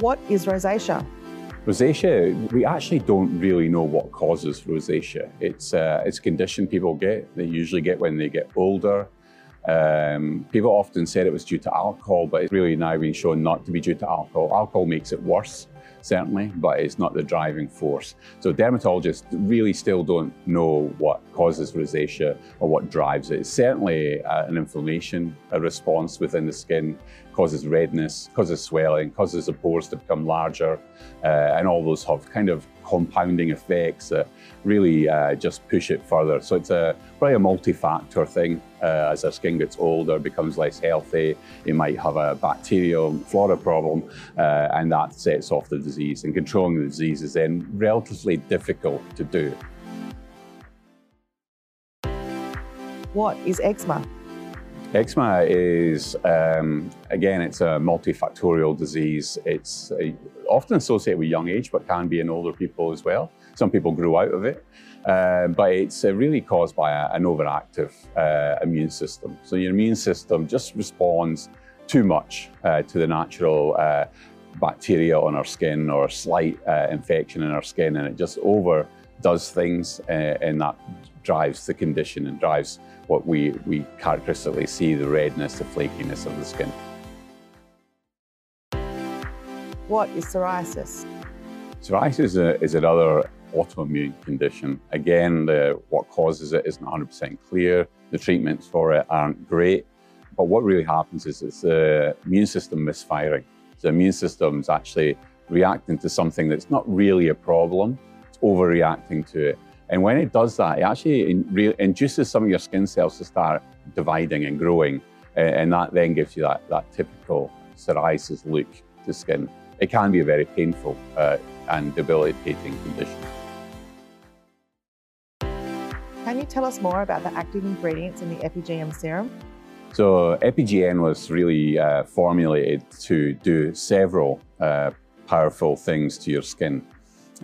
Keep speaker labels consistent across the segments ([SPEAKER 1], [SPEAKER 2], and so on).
[SPEAKER 1] What is rosacea?
[SPEAKER 2] Rosacea, we actually don't really know what causes rosacea. It's, uh, it's a condition people get. They usually get when they get older. Um, people often said it was due to alcohol, but it's really now been shown not to be due to alcohol. Alcohol makes it worse certainly, but it's not the driving force. So dermatologists really still don't know what causes rosacea or what drives it. It's certainly uh, an inflammation, a response within the skin, causes redness, causes swelling, causes the pores to become larger, uh, and all those have kind of compounding effects that really uh, just push it further. So it's a probably a multi-factor thing. Uh, as our skin gets older, becomes less healthy, you might have a bacterial flora problem, uh, and that sets off the disease. And controlling the disease is then relatively difficult to do.
[SPEAKER 1] What is eczema?
[SPEAKER 2] Eczema is, um, again, it's a multifactorial disease. It's uh, often associated with young age, but can be in older people as well. Some people grow out of it. Uh, but it's uh, really caused by a, an overactive uh, immune system. So your immune system just responds too much uh, to the natural uh, bacteria on our skin or a slight infection in our skin, and it just overdoes things, in that drives the condition and drives what we, we characteristically see, the redness, the flakiness of the skin.
[SPEAKER 1] What is psoriasis?
[SPEAKER 2] Psoriasis is, a, is another autoimmune condition. Again, the, what causes it isn't 100% clear. The treatments for it aren't great. But what really happens is it's the immune system misfiring. The immune system is actually reacting to something that's not really a problem. It's overreacting to it. And when it does that, it actually induces some of your skin cells to start dividing and growing. And that then gives you that, that typical psoriasis look to skin. It can be a very painful uh, and debilitating condition.
[SPEAKER 1] Can you tell us more about the active ingredients in the EpiGN serum?
[SPEAKER 2] So EpiGN was really uh, formulated to do several uh, powerful things to your skin.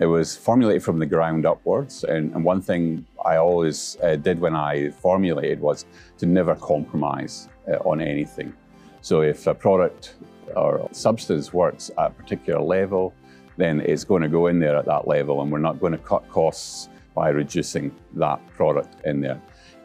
[SPEAKER 2] It was formulated from the ground upwards. And, and one thing I always uh, did when I formulated was to never compromise uh, on anything. So if a product or substance works at a particular level, then it's going to go in there at that level and we're not going to cut costs by reducing that product in there.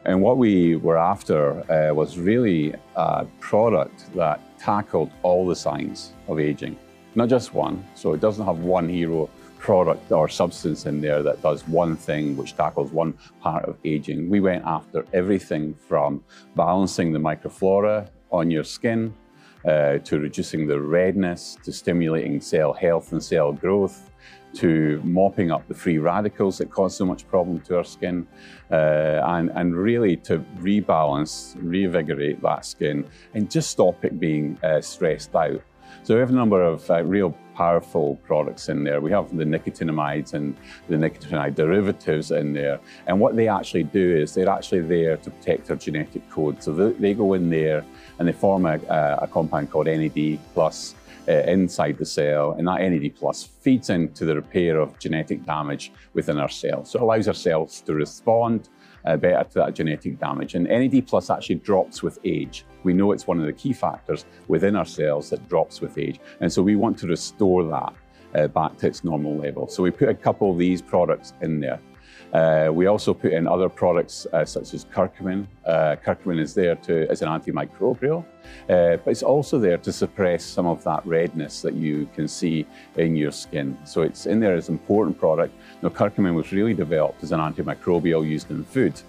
[SPEAKER 2] And what we were after uh, was really a product that tackled all the signs of aging, not just one. So it doesn't have one hero product or substance in there that does one thing which tackles one part of aging. We went after everything from balancing the microflora on your skin uh, to reducing the redness, to stimulating cell health and cell growth, to mopping up the free radicals that cause so much problem to our skin, uh, and, and really to rebalance, reinvigorate that skin, and just stop it being uh, stressed out. So we have a number of uh, real powerful products in there. We have the nicotinamides and the nicotinamide derivatives in there. And what they actually do is they're actually there to protect our genetic code. So they, they go in there and they form a, a compound called NAD plus uh, inside the cell, and that NAD plus feeds into the repair of genetic damage within our cells. So it allows our cells to respond uh, better to that genetic damage. And NAD plus actually drops with age. We know it's one of the key factors within our cells that drops with age. And so we want to restore that uh, back to its normal level. So we put a couple of these products in there. Uh, we also put in other products uh, such as curcumin. Uh, curcumin is there to, as an antimicrobial, uh, but it's also there to suppress some of that redness that you can see in your skin. So it's in there as an important product. Now, curcumin was really developed as an antimicrobial used in food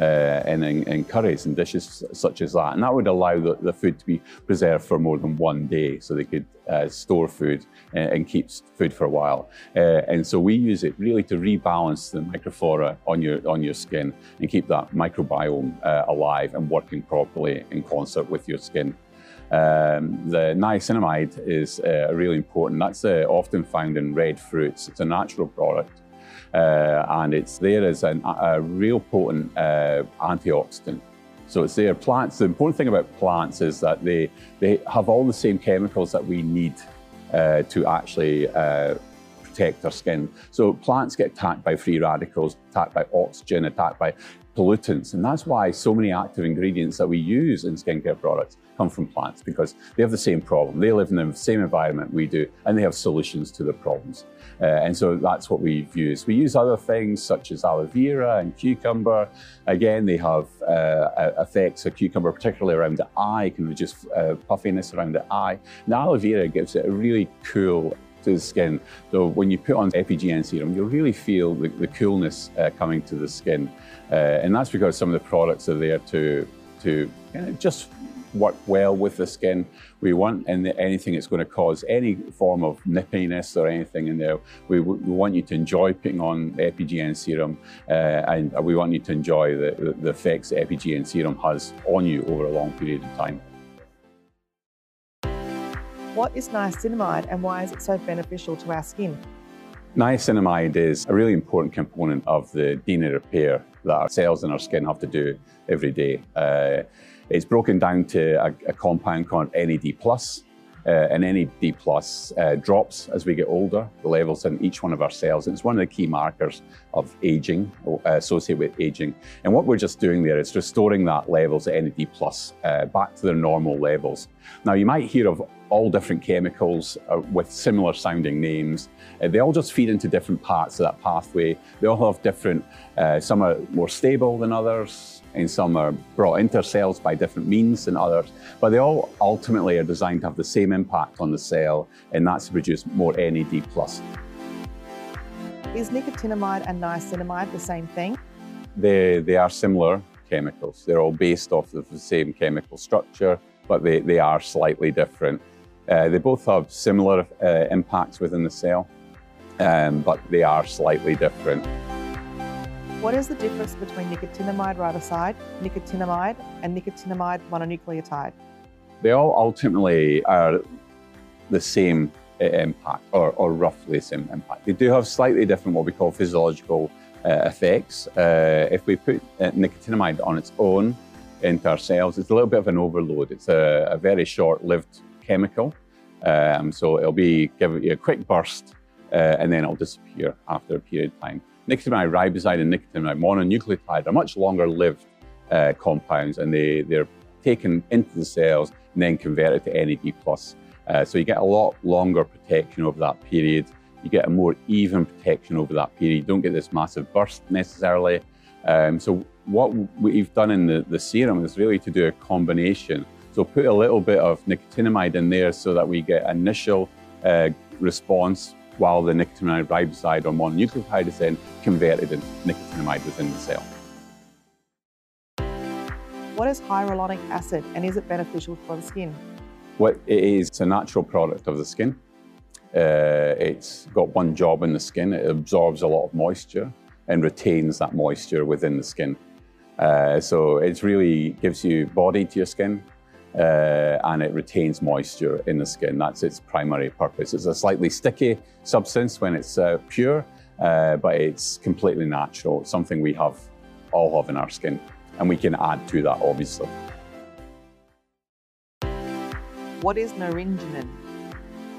[SPEAKER 2] uh, and in, in, curries and dishes such as that. And that would allow the, the, food to be preserved for more than one day so they could uh, store food and, and, keep food for a while. Uh, and so we use it really to rebalance the microflora on your, on your skin and keep that microbiome uh, alive and working properly in concert with your skin. Um, the niacinamide is uh, really important. That's uh, often found in red fruits. It's a natural product uh, and it's there as an, a real potent uh, antioxidant. So it's there. Plants, the important thing about plants is that they, they have all the same chemicals that we need uh, to actually uh, protect our skin. So plants get attacked by free radicals, attacked by oxygen, attacked by pollutants. And that's why so many active ingredients that we use in skincare products come from plants because they have the same problem. They live in the same environment we do and they have solutions to their problems. Uh, and so that's what we've used. We use other things such as aloe vera and cucumber. Again, they have uh, effects of cucumber, particularly around the eye, can reduce uh, puffiness around the eye. And aloe vera gives it a really cool to the skin. So when you put on EpiGN serum, you'll really feel the, the coolness uh, coming to the skin. Uh, and that's because some of the products are there to, to you know, just work well with the skin. We want in anything that's going to cause any form of nippiness or anything in there. We, we want you to enjoy putting on EpiGN serum uh, and we want you to enjoy the, the effects EpiGN serum has on you over a long period of time.
[SPEAKER 1] What is niacinamide and why is it so beneficial to our skin?
[SPEAKER 2] Niacinamide is a really important component of the DNA repair that our cells in our skin have to do every day. Uh, it's broken down to a, a compound called NAD+, uh, and NAD plus uh, drops as we get older, the levels in each one of our cells. It's one of the key markers of aging, uh, associated with aging. And what we're just doing there is restoring that levels of NAD plus uh, back to their normal levels. Now you might hear of all different chemicals uh, with similar sounding names. Uh, they all just feed into different parts of that pathway. They all have different, uh, some are more stable than others, and some are brought into cells by different means than others. But they all ultimately are designed to have the same impact on the cell, and that's to produce more NAD+.
[SPEAKER 1] Is nicotinamide and niacinamide the same thing?
[SPEAKER 2] They, they are similar chemicals. They're all based off of the same chemical structure, but they, they are slightly different. Uh, they both have similar uh, impacts within the cell, um, but they are slightly different.
[SPEAKER 1] What is the difference between nicotinamide riboside, nicotinamide, and nicotinamide mononucleotide?
[SPEAKER 2] They all ultimately are the same uh, impact, or, or, roughly the same impact. They do have slightly different what we call physiological uh, effects. Uh, if we put nicotinamide on its own into our cells, it's a little bit of an overload. It's a, a very short-lived chemical. Um, so it'll be give you a quick burst uh, and then it'll disappear after a period of time. Nicotinamide riboside and nicotinamide mononucleotide are much longer lived uh, compounds and they, they're taken into the cells and then converted to NAD+. Uh, so you get a lot longer protection over that period. You get a more even protection over that period. You don't get this massive burst necessarily. Um, so what we've done in the, the serum is really to do a combination so put a little bit of nicotinamide in there so that we get initial uh, response while the nicotinamide riboside or mononucleotide is then converted into nicotinamide within the cell.
[SPEAKER 1] What is hyaluronic acid and is it beneficial for the skin?
[SPEAKER 2] What it is, it's a natural product of the skin. Uh, it's got one job in the skin. It absorbs a lot of moisture and retains that moisture within the skin. Uh, so it really gives you body to your skin uh, and it retains moisture in the skin. That's its primary purpose. It's a slightly sticky substance when it's uh, pure, uh, but it's completely natural. It's something we have all have in our skin, and we can add to that, obviously.
[SPEAKER 1] What is naringenin?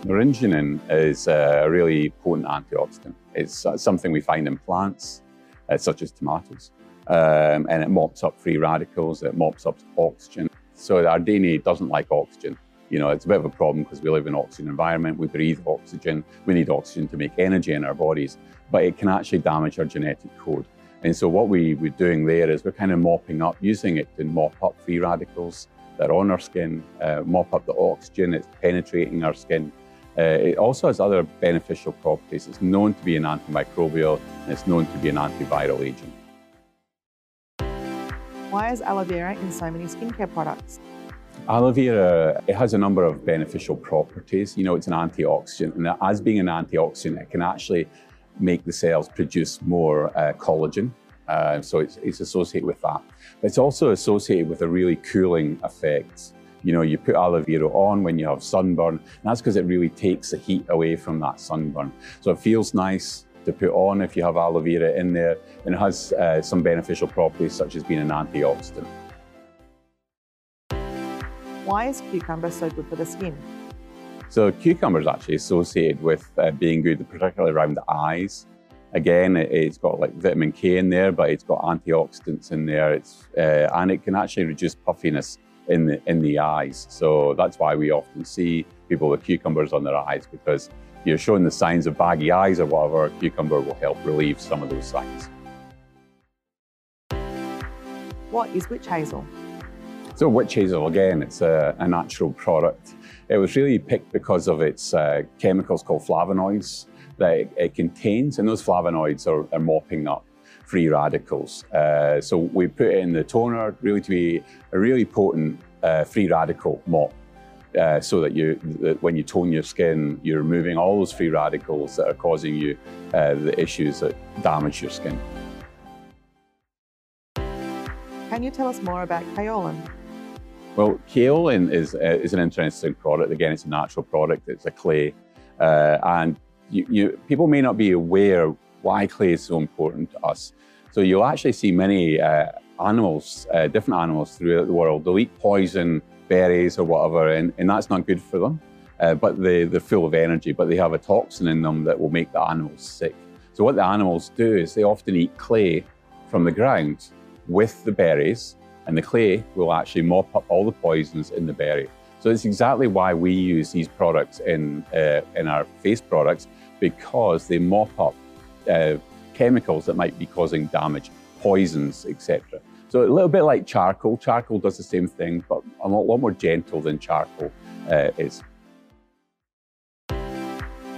[SPEAKER 2] Naringenin is a really potent antioxidant. It's uh, something we find in plants, uh, such as tomatoes, um, and it mops up free radicals, it mops up oxygen, so our DNA doesn't like oxygen. You know, it's a bit of a problem because we live in an oxygen environment, we breathe oxygen, we need oxygen to make energy in our bodies, but it can actually damage our genetic code. And so what we, we're doing there is we're kind of mopping up, using it to mop up free radicals that are on our skin, uh, mop up the oxygen, it's penetrating our skin. Uh, it also has other beneficial properties. It's known to be an antimicrobial and it's known to be an antiviral agent.
[SPEAKER 1] Why is aloe vera in so many skincare products?
[SPEAKER 2] Aloe vera, it has a number of beneficial properties. You know, it's an antioxidant, and as being an antioxidant, it can actually make the cells produce more uh, collagen. Uh, so it's, it's, associated with that. But it's also associated with a really cooling effect. You know, you put aloe vera on when you have sunburn, and that's because it really takes the heat away from that sunburn. So it feels nice, to put on if you have aloe vera in there. And it has uh, some beneficial properties such as being an antioxidant.
[SPEAKER 1] Why is cucumber so good for the skin?
[SPEAKER 2] So cucumber is actually associated with uh, being good, particularly around the eyes. Again, it's got like vitamin K in there, but it's got antioxidants in there. It's, uh, and it can actually reduce puffiness in the, in the eyes. So that's why we often see people with cucumbers on their eyes because you're showing the signs of baggy eyes or whatever, cucumber will help relieve some of those signs.
[SPEAKER 1] What is witch hazel?
[SPEAKER 2] So witch hazel, again, it's a, a natural product. It was really picked because of its uh, chemicals called flavonoids that it, it contains, and those flavonoids are, are mopping up free radicals. Uh, so we put it in the toner really to be a really potent uh, free radical mop. Uh, so that you, that when you tone your skin, you're removing all those free radicals that are causing you uh, the issues that damage your skin.
[SPEAKER 1] Can you tell us more about kaolin?
[SPEAKER 2] Well, kaolin is, uh, is an interesting product. Again, it's a natural product. It's a clay. Uh, and you, you, people may not be aware why clay is so important to us. So you'll actually see many uh, animals, uh, different animals throughout the world, they'll eat poison, berries or whatever, and, and that's not good for them. Uh, but they, they're full of energy, but they have a toxin in them that will make the animals sick. So what the animals do is they often eat clay from the ground with the berries, and the clay will actually mop up all the poisons in the berry. So it's exactly why we use these products in, uh, in our face products, because they mop up uh, chemicals that might be causing damage, poisons, etc. So a little bit like charcoal. Charcoal does the same thing, but a lot, more gentle than charcoal uh, is.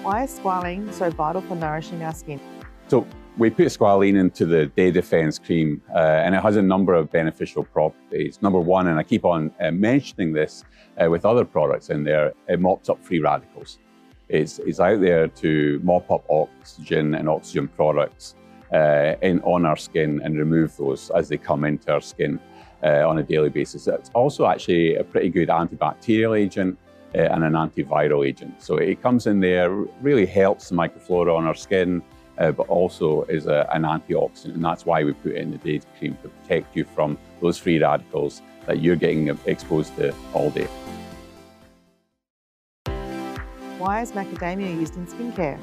[SPEAKER 1] Why is squalene so vital for nourishing our skin?
[SPEAKER 2] So we put squalene into the Day Defense cream, uh, and it has a number of beneficial properties. Number one, and I keep on uh, mentioning this uh, with other products in there, it mops up free radicals. It's, it's out there to mop up oxygen and oxygen products uh, in, on our skin and remove those as they come into our skin uh, on a daily basis. It's also actually a pretty good antibacterial agent uh, and an antiviral agent. So it comes in there, really helps the microflora on our skin, uh, but also is a, an antioxidant. And that's why we put it in the day cream to protect you from those free radicals that you're getting exposed to all day.
[SPEAKER 1] Why is macadamia used in skincare?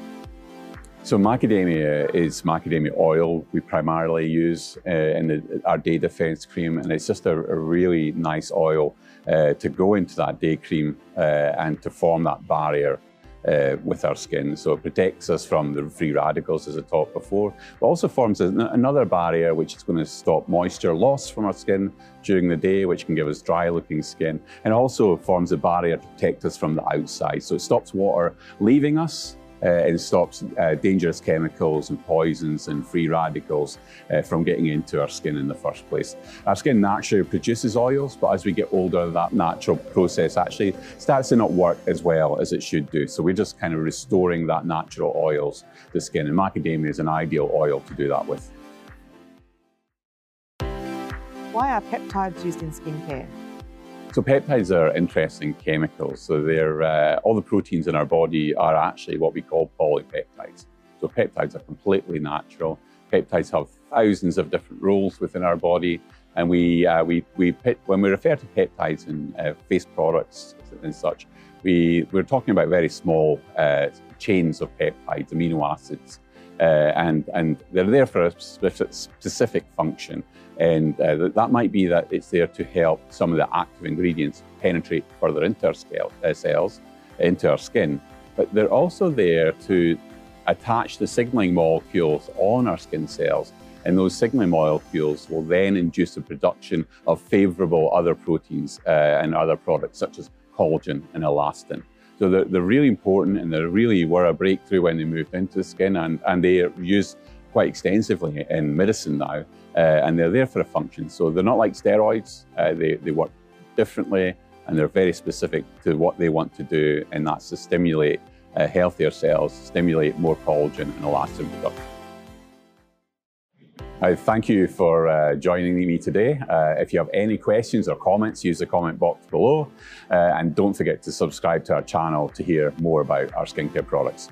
[SPEAKER 2] So macadamia is macadamia oil we primarily use uh, in the, our day defense cream and it's just a, a really nice oil uh, to go into that day cream uh, and to form that barrier uh, with our skin. So it protects us from the free radicals as I talked before, but also forms another barrier which is going to stop moisture loss from our skin during the day, which can give us dry looking skin, and also forms a barrier to protect us from the outside. So it stops water leaving us uh, and stops uh, dangerous chemicals and poisons and free radicals uh, from getting into our skin in the first place. Our skin naturally produces oils, but as we get older, that natural process actually starts to not work as well as it should do. So we're just kind of restoring that natural oils to the skin, and macadamia is an ideal oil to do that with.
[SPEAKER 1] Why are peptides used in skincare?
[SPEAKER 2] So peptides are interesting chemicals. So they're, uh, all the proteins in our body are actually what we call polypeptides. So peptides are completely natural. Peptides have thousands of different roles within our body. And we, uh, we, we when we refer to peptides in uh, face products and such, we, we're talking about very small uh, chains of peptides, amino acids. Uh, and, and they're there for a specific function. And uh, that might be that it's there to help some of the active ingredients penetrate further into our scale, uh, cells, into our skin. But they're also there to attach the signaling molecules on our skin cells. And those signaling molecules will then induce the production of favorable other proteins uh, and other products, such as collagen and elastin. So they're, they're, really important and they really were a breakthrough when they moved into the skin and, and they are used quite extensively in medicine now, uh, and they're there for a function. So they're not like steroids, uh, they, they work differently, and they're very specific to what they want to do, and that's to stimulate uh, healthier cells, stimulate more collagen and elastin production. I thank you for uh, joining me today. Uh, if you have any questions or comments, use the comment box below. Uh, and don't forget to subscribe to our channel to hear more about our skincare products.